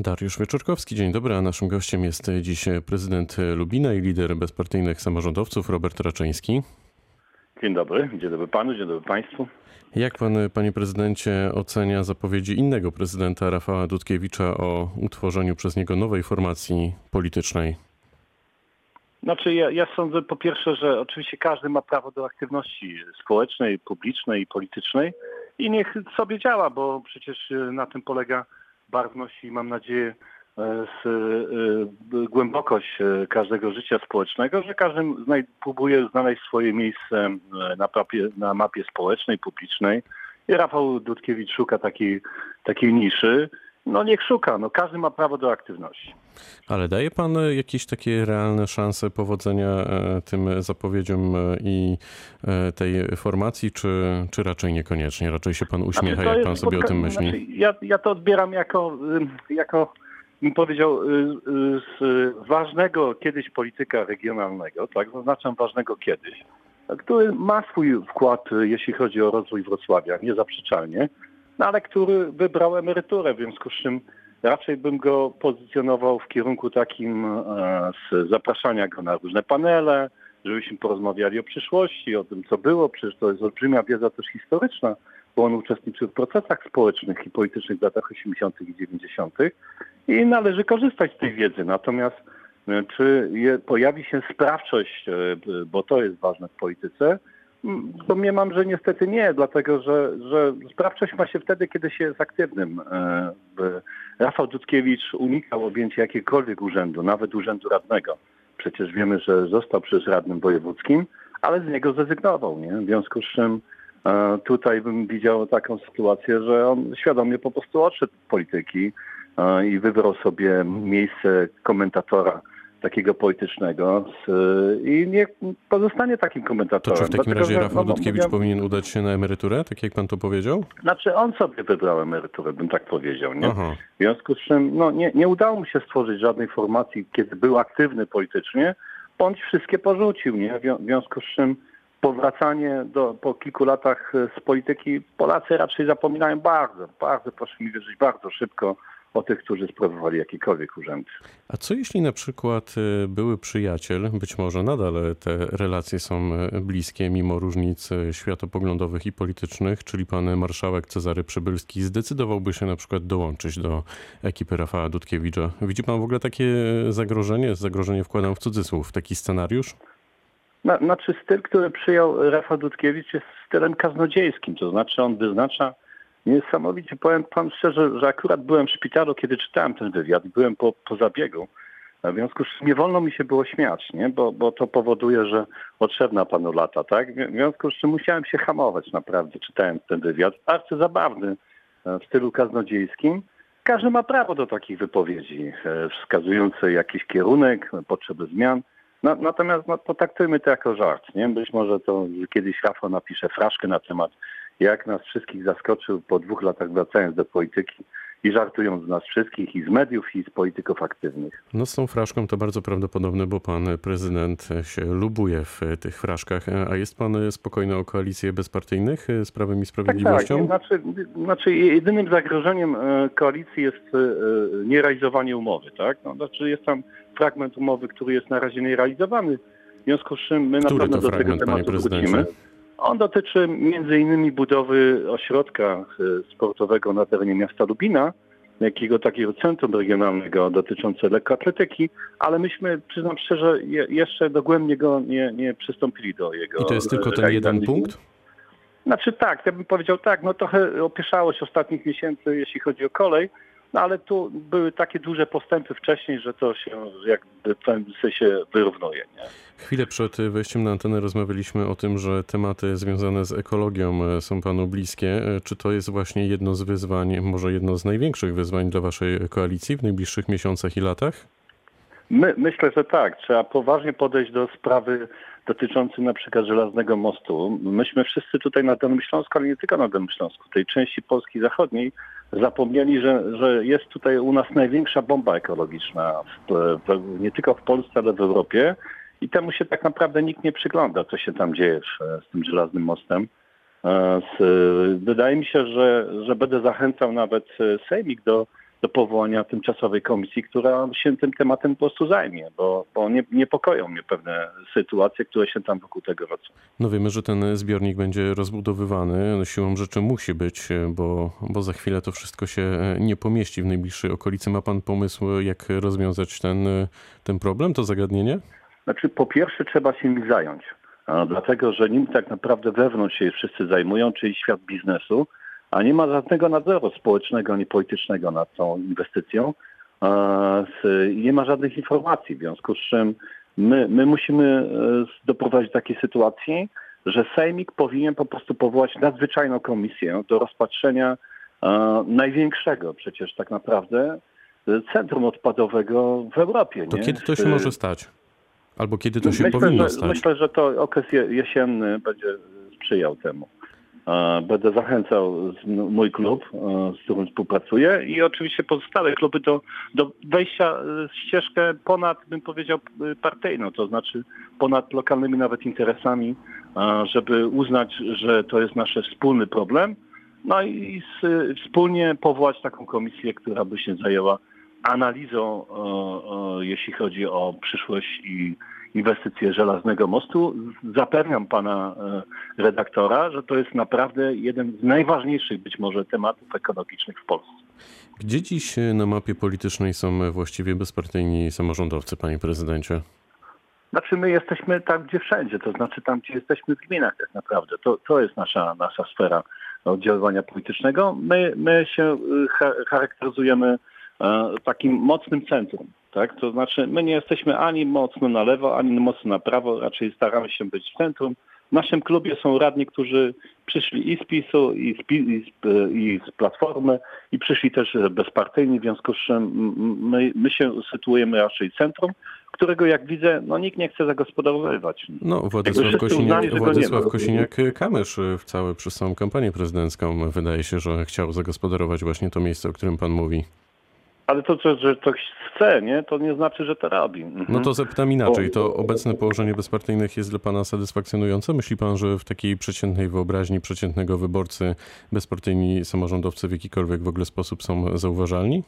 Dariusz Wieczorkowski, dzień dobry, a naszym gościem jest dziś prezydent Lubina i lider bezpartyjnych samorządowców Robert Raczyński. Dzień dobry, dzień dobry panu, dzień dobry państwu. Jak pan, panie prezydencie, ocenia zapowiedzi innego prezydenta Rafała Dudkiewicza o utworzeniu przez niego nowej formacji politycznej? Znaczy ja, ja sądzę po pierwsze, że oczywiście każdy ma prawo do aktywności społecznej, publicznej i politycznej i niech sobie działa, bo przecież na tym polega barwność i mam nadzieję e, z, y, głębokość każdego życia społecznego, że każdy próbuje znaleźć swoje miejsce na, mapie, na mapie społecznej, publicznej. I Rafał Dudkiewicz szuka takiej, takiej niszy. No niech szuka, no każdy ma prawo do aktywności. Ale daje pan jakieś takie realne szanse powodzenia tym zapowiedziom i tej formacji, czy, czy raczej niekoniecznie? Raczej się pan uśmiecha, znaczy, jak pan sobie o tym myśli? Znaczy, ja, ja to odbieram jako, jako bym powiedział, z ważnego kiedyś polityka regionalnego, tak, zaznaczam ważnego kiedyś, który ma swój wkład, jeśli chodzi o rozwój Wrocławia, niezaprzeczalnie, no ale który wybrał emeryturę, w związku z czym raczej bym go pozycjonował w kierunku takim z zapraszania go na różne panele, żebyśmy porozmawiali o przyszłości, o tym, co było. Przecież to jest olbrzymia wiedza też historyczna, bo on uczestniczył w procesach społecznych i politycznych w latach 80. i 90. i należy korzystać z tej wiedzy. Natomiast czy je, pojawi się sprawczość, bo to jest ważne w polityce, Domniemam, że niestety nie, dlatego że, że sprawczość ma się wtedy, kiedy się jest aktywnym. Rafał Dudkiewicz unikał objęcia jakiegokolwiek urzędu, nawet urzędu radnego. Przecież wiemy, że został przez radnym wojewódzkim, ale z niego zrezygnował. Nie? W związku z czym tutaj bym widział taką sytuację, że on świadomie po prostu odszedł z polityki i wybrał sobie miejsce komentatora takiego politycznego i nie pozostanie takim komentatorem. To czy w takim Dlatego, razie Rafał no, Dudkiewicz mówię, powinien udać się na emeryturę, tak jak pan to powiedział? Znaczy on sobie wybrał emeryturę, bym tak powiedział. Nie? W związku z czym no, nie, nie udało mu się stworzyć żadnej formacji, kiedy był aktywny politycznie, bądź wszystkie porzucił. Nie? W związku z czym powracanie do, po kilku latach z polityki Polacy raczej zapominają bardzo, bardzo, proszę mi wierzyć, bardzo szybko o tych, którzy sprawowali jakikolwiek urząd. A co jeśli na przykład e, były przyjaciel, być może nadal te relacje są e, bliskie mimo różnic e, światopoglądowych i politycznych, czyli pan marszałek Cezary Przybylski zdecydowałby się na przykład dołączyć do ekipy Rafała Dudkiewicza. Widzi pan w ogóle takie zagrożenie, zagrożenie wkładam w cudzysłów, taki scenariusz? Znaczy styl, który przyjął Rafał Dudkiewicz jest stylem kaznodziejskim, to znaczy on wyznacza Niesamowicie powiem pan szczerze, że akurat byłem w szpitalu, kiedy czytałem ten wywiad byłem po, po zabiegu. W związku z czym nie wolno mi się było śmiać, nie? Bo, bo to powoduje, że potrzebna panu lata, tak? W związku z czym musiałem się hamować naprawdę, czytając ten wywiad. Bardzo zabawny e, w stylu kaznodziejskim. Każdy ma prawo do takich wypowiedzi, e, wskazujących jakiś kierunek, potrzeby zmian. No, natomiast no, potraktujmy to jako żart. Nie? Być może to kiedyś Rafał napisze fraszkę na temat jak nas wszystkich zaskoczył po dwóch latach wracając do polityki i żartując z nas wszystkich i z mediów i z polityków aktywnych. No z tą fraszką to bardzo prawdopodobne, bo pan prezydent się lubuje w tych fraszkach. A jest pan spokojny o koalicję bezpartyjnych z Prawem i Sprawiedliwością? Tak, tak. Znaczy, znaczy jedynym zagrożeniem e, koalicji jest e, nierealizowanie umowy. Tak? No, znaczy jest tam fragment umowy, który jest na razie nierealizowany. W związku z czym my Który na pewno do tego tematu wrócimy. On dotyczy między innymi budowy ośrodka e, sportowego na terenie miasta Lubina, jakiego takiego centrum regionalnego dotyczące lekkoatletyki, ale myśmy, przyznam szczerze, jeszcze dogłębnie go nie, nie przystąpili do jego I to jest tylko ten jeden punkt? Znaczy tak, ja bym powiedział tak, no trochę opieszałość ostatnich miesięcy, jeśli chodzi o kolej, no ale tu były takie duże postępy wcześniej, że to się jakby w pewnym sensie wyrównuje. Nie? Chwilę przed wejściem na antenę rozmawialiśmy o tym, że tematy związane z ekologią e, są panu bliskie. E, czy to jest właśnie jedno z wyzwań, może jedno z największych wyzwań dla waszej koalicji w najbliższych miesiącach i latach? My, myślę, że tak. Trzeba poważnie podejść do sprawy dotyczącej na przykład Żelaznego Mostu. Myśmy wszyscy tutaj na Dolnym Śląsku, ale nie tylko na Dolnym Śląsku, tej części Polski Zachodniej, zapomnieli, że, że jest tutaj u nas największa bomba ekologiczna, w, w, nie tylko w Polsce, ale w Europie. I temu się tak naprawdę nikt nie przygląda, co się tam dzieje z, tym Żelaznym Mostem. E, wydaje mi się, że, że będę zachęcał nawet Sejmik do do powołania tymczasowej komisji, która się tym tematem po prostu zajmie, bo, bo nie, niepokoją mnie pewne sytuacje, które się tam wokół tego rodzą. No wiemy, że ten zbiornik będzie rozbudowywany. Siłą rzeczy musi być, bo, bo za chwilę to wszystko się nie pomieści w najbliższej okolicy. Ma pan pomysł, jak rozwiązać ten, ten problem, to zagadnienie? Znaczy, po pierwsze trzeba się nim zająć, dlatego że nim tak naprawdę wewnątrz się wszyscy zajmują, czyli świat biznesu, a nie ma żadnego nadzoru społecznego ani politycznego nad tą inwestycją. Nie ma żadnych informacji, w związku z czym my, my musimy e, doprowadzić do takiej sytuacji, że Sejmik powinien po prostu powołać nadzwyczajną komisję do rozpatrzenia największego przecież tak naprawdę e, centrum odpadowego w Europie. To nie? kiedy to się może stać? Albo kiedy to się myślę, powinno że, stać? Myślę, że to okres jesienny będzie sprzyjał temu. Będę zachęcał mój klub, z którym współpracuję i oczywiście pozostałe kluby do, do wejścia w ścieżkę ponad, bym powiedział, partyjną, to znaczy ponad lokalnymi nawet interesami, żeby uznać, że to jest nasz wspólny problem, no i wspólnie powołać taką komisję, która by się zajęła analizą, jeśli chodzi o przyszłość i inwestycje żelaznego mostu. Zapewniam pana redaktora, że to jest naprawdę jeden z najważniejszych być może tematów ekologicznych w Polsce. Gdzie dziś na mapie politycznej są właściwie bezpartyjni samorządowcy, panie prezydencie? Znaczy my jesteśmy tam, gdzie wszędzie, to znaczy tam, gdzie jesteśmy w gminach tak naprawdę. To, to jest nasza, nasza sfera oddziaływania politycznego. My, my się charakteryzujemy takim mocnym centrum. Tak? To znaczy my nie jesteśmy ani mocno na lewo, ani mocno na prawo, raczej staramy się być w centrum. W naszym klubie są radni, którzy przyszli i z PiSu, i z, i z, i z Platformy, i przyszli też bezpartyjni, w związku z czym my, my się sytuujemy raczej centrum, którego jak widzę, no nikt nie chce zagospodarowywać. No, Władysław Kosiniak, Władysław Kosiniak-Kamysz w całe przez całą kampanię prezydencką wydaje się, że chciał zagospodarować właśnie to miejsce, o którym pan mówi. Ale to, że, że ktoś chce, nie, to nie znaczy, że to robi. Mhm. No to zapytam inaczej. To obecne położenie bezpartyjnych jest dla pana satysfakcjonujące? Myśli pan, że w takiej przeciętnej wyobraźni przeciętnego wyborcy bezpartyjni samorządowcy w jakikolwiek w ogóle sposób są zauważalni?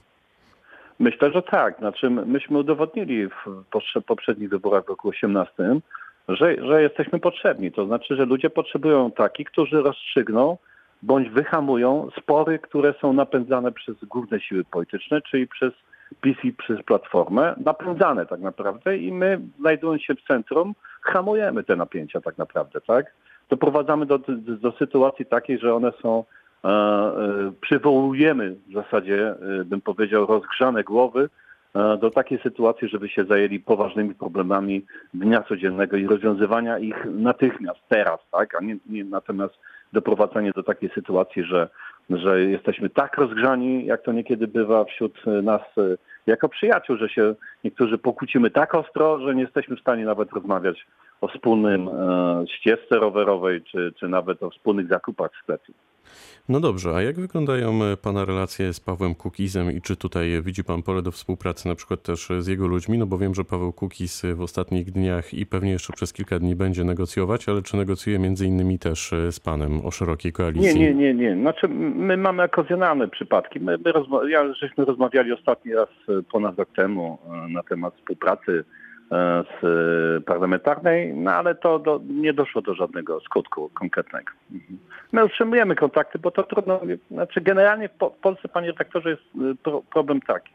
Myślę, że tak. Znaczy myśmy udowodnili w poprzednich wyborach w roku 2018, że, że jesteśmy potrzebni. To znaczy, że ludzie potrzebują takich, którzy rozstrzygną bądź wyhamują spory, które są napędzane przez główne siły polityczne, czyli przez PiS i przez Platformę, napędzane tak naprawdę i my, znajdując się w centrum, hamujemy te napięcia tak naprawdę, tak? Doprowadzamy do, do, sytuacji takiej, że one są, e, e, przywołujemy w zasadzie, e, bym powiedział, rozgrzane głowy e, do takiej sytuacji, żeby się zajęli poważnymi problemami dnia codziennego i rozwiązywania ich natychmiast, teraz, tak? A nie, nie natomiast doprowadzenie do takiej sytuacji, że, że jesteśmy tak rozgrzani, jak to niekiedy bywa wśród nas jako przyjaciół, że się niektórzy pokłócimy tak ostro, że nie jesteśmy w stanie nawet rozmawiać o wspólnym e, ścieżce rowerowej, czy, czy nawet o wspólnych zakupach w sklepie. No dobrze, a jak wyglądają Pana relacje z Pawłem Kukizem i czy tutaj widzi Pan pole do współpracy na przykład też z jego ludźmi? No bo wiem, że Paweł Kukiz w ostatnich dniach i pewnie jeszcze przez kilka dni będzie negocjować, ale czy negocjuje między innymi też z Panem o szerokiej koalicji? Nie, nie, nie, nie. Znaczy my mamy okazjonalne przypadki. My, my rozma- ja, żeśmy rozmawiali ostatni raz ponad rok temu na temat współpracy z parlamentarnej, no ale to do, nie doszło do żadnego skutku konkretnego. My utrzymujemy kontakty, bo to trudno, znaczy generalnie w, po, w Polsce, panie redaktorze, jest pro, problem taki.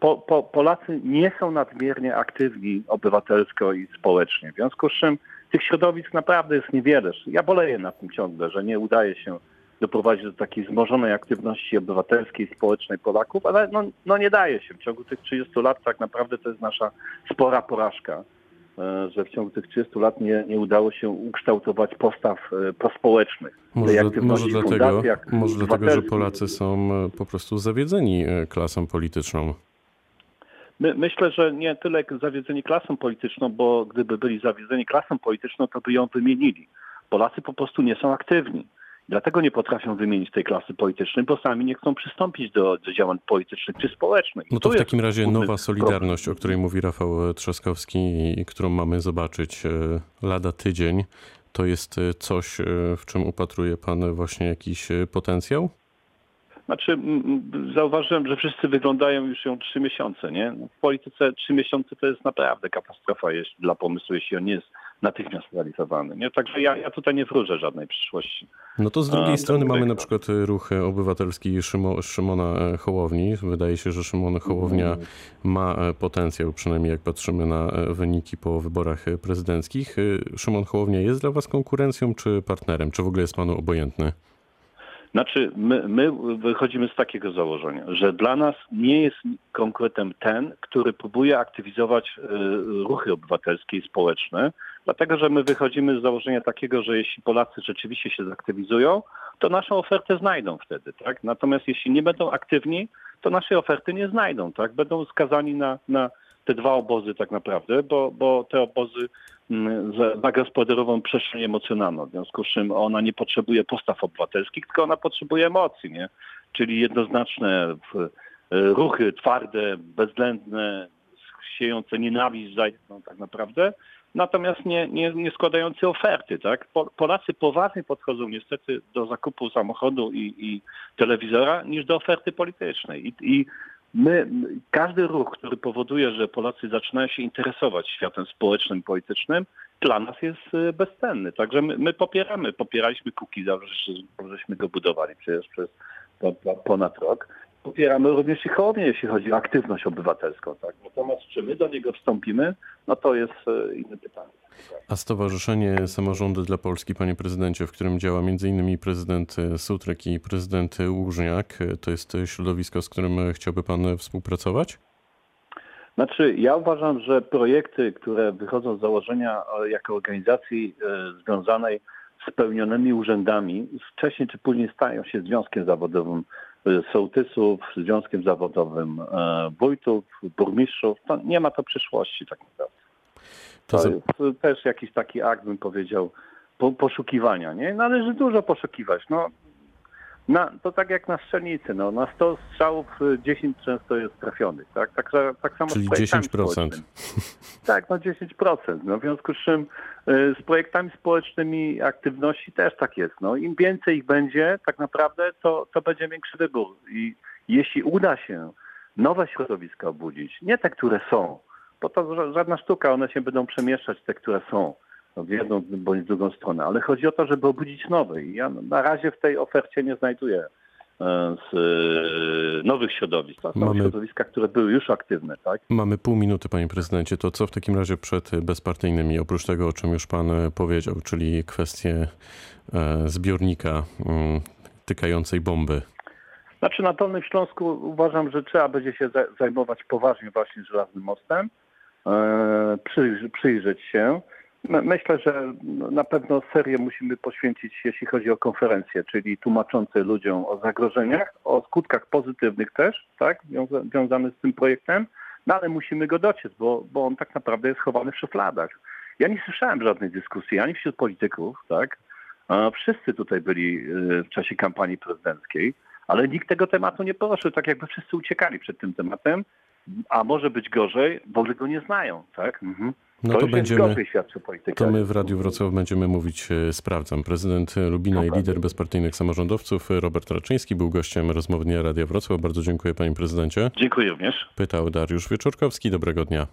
Po, po, Polacy nie są nadmiernie aktywni obywatelsko i społecznie, w związku z czym tych środowisk naprawdę jest niewiele. Ja boleję na tym ciągle, że nie udaje się doprowadzić do takiej wzmożonej aktywności obywatelskiej, społecznej Polaków, ale no, no nie daje się. W ciągu tych 30 lat tak naprawdę to jest nasza spora porażka, że w ciągu tych 30 lat nie, nie udało się ukształtować postaw prospołecznych. Może, może dlatego, może dlatego, że Polacy są po prostu zawiedzeni klasą polityczną. My, myślę, że nie tyle zawiedzeni klasą polityczną, bo gdyby byli zawiedzeni klasą polityczną, to by ją wymienili. Polacy po prostu nie są aktywni. Dlatego nie potrafią wymienić tej klasy politycznej, bo sami nie chcą przystąpić do, do działań politycznych czy społecznych. No to w takim razie nowa Solidarność, o której mówi Rafał Trzaskowski i którą mamy zobaczyć lada tydzień, to jest coś, w czym upatruje pan właśnie jakiś potencjał? Znaczy, zauważyłem, że wszyscy wyglądają już ją trzy miesiące, nie? W polityce trzy miesiące to jest naprawdę katastrofa dla pomysłu, jeśli on nie jest natychmiast realizowany, nie? Także ja, ja tutaj nie wróżę żadnej przyszłości. No to z drugiej A, strony mamy na przykład ruch obywatelski Szymo, Szymona e, Hołowni. Wydaje się, że Szymon Hołownia ma e, potencjał, przynajmniej jak patrzymy na e, wyniki po wyborach prezydenckich. Szymon Hołownia jest dla was konkurencją czy partnerem? Czy w ogóle jest panu obojętny? Znaczy, my, my wychodzimy z takiego założenia, że dla nas nie jest konkretem ten, który próbuje aktywizować ruchy obywatelskie i społeczne, dlatego że my wychodzimy z założenia takiego, że jeśli Polacy rzeczywiście się zaktywizują, to naszą ofertę znajdą wtedy, tak? Natomiast jeśli nie będą aktywni, to naszej oferty nie znajdą, tak? Będą skazani na, na te dwa obozy tak naprawdę, bo, bo te obozy mm, za- zagospodarową przestrzeń emocjonalną, w związku z czym ona nie potrzebuje postaw obywatelskich, tylko ona potrzebuje emocji, nie? Czyli jednoznaczne e, ruchy twarde, bezwzględne, siejące nienawiść no, tak naprawdę, natomiast nie, nie, nie składające oferty, tak? Po- Polacy poważnie podchodzą niestety do zakupu samochodu i, i telewizora niż do oferty politycznej. I, i my, każdy ruch, który powoduje, że Polacy zaczynają się interesować światem społecznym politycznym, dla nas jest e, bezcenny. Także my, my popieramy, popieraliśmy Kukiza, że- żeśmy go budowali przecież przez po- po- ponad rok. Popieramy również i Hołownię, jeśli chodzi o aktywność obywatelską. Tak? Natomiast czy my do niego wstąpimy, no to jest e, inne pytanie. A Stowarzyszenie Samorządy dla Polski, panie prezydencie, w którym działa m.in. prezydent e, Sutrek i prezydent Łużniak, e, to jest środowisko, z którym chciałby pan współpracować? Znaczy, ja uważam, że projekty, które wychodzą z założenia jako organizacji związanej z pełnionymi urzędami, wcześniej czy później stają się związkiem zawodowym sołtysów, związkiem zawodowym e, wójtów, burmistrzów. To nie ma to przyszłości tak naprawdę. To jest też jakiś taki akt, bym powiedział, po, poszukiwania. Nie? Należy dużo poszukiwać. No, na, to tak jak na strzelnicy. No, na 100 strzałów y, 10 często jest trafionych. Tak, tak, za- tak samo Czyli z projektami 10%. społecznymi. Tak, no 10%. No, w związku z czym y, z projektami społecznymi aktywności też tak jest. No, Im więcej ich będzie, tak naprawdę, to, to będzie większy wybór. I jeśli uda się nowe środowiska obudzić, nie te, które są, bo to ża- żadna sztuka, one się będą przemieszczać, te, które są w jedną bądź w drugą stronę, ale chodzi o to, żeby obudzić nowe. I ja na razie w tej ofercie nie znajduję e, z e, nowych środowisk. To są Mamy- środowiska, które były już aktywne, tak? Mamy pół minuty, panie prezydencie. To co w takim razie przed bezpartyjnymi, oprócz tego, o czym już pan e, powiedział, czyli kwestię e, zbiornika mm, tykającej bomby? Znaczy na Dolnym Śląsku uważam, że trzeba będzie się za- zajmować poważnie właśnie żelaznym mostem, e, przyjrzeć się. My- Myślę, że na pewno serię musimy poświęcić, jeśli chodzi o konferencje, czyli tłumaczące ludziom o zagrożeniach, o skutkach pozytywnych też, tak, wiąza- związanych z tym projektem, no ale musimy go dociec, bo, bo on tak naprawdę jest chowany w szufladach. Ja nie słyszałem żadnej dyskusji ani wśród polityków, tak, wszyscy tutaj byli y, w czasie kampanii prezydenckiej, ale nikt tego tematu nie poruszył, tak jakby wszyscy uciekali przed tym tematem, a może być gorzej, w ogóle go nie znają, tak? Mhm. No to, to będziemy-. To my w Radiu Wrocław będziemy mówić e, Sprawdzam. Prezydent Lubina i lider bezpartyjnych samorządowców e, Robert Raczyński był gościem rozmowy Dnia Radia Wrocław. Bardzo dziękuję panie prezydencie. Dziękuję również. Pytał Dariusz Wieczorkowski. Dobrego dnia.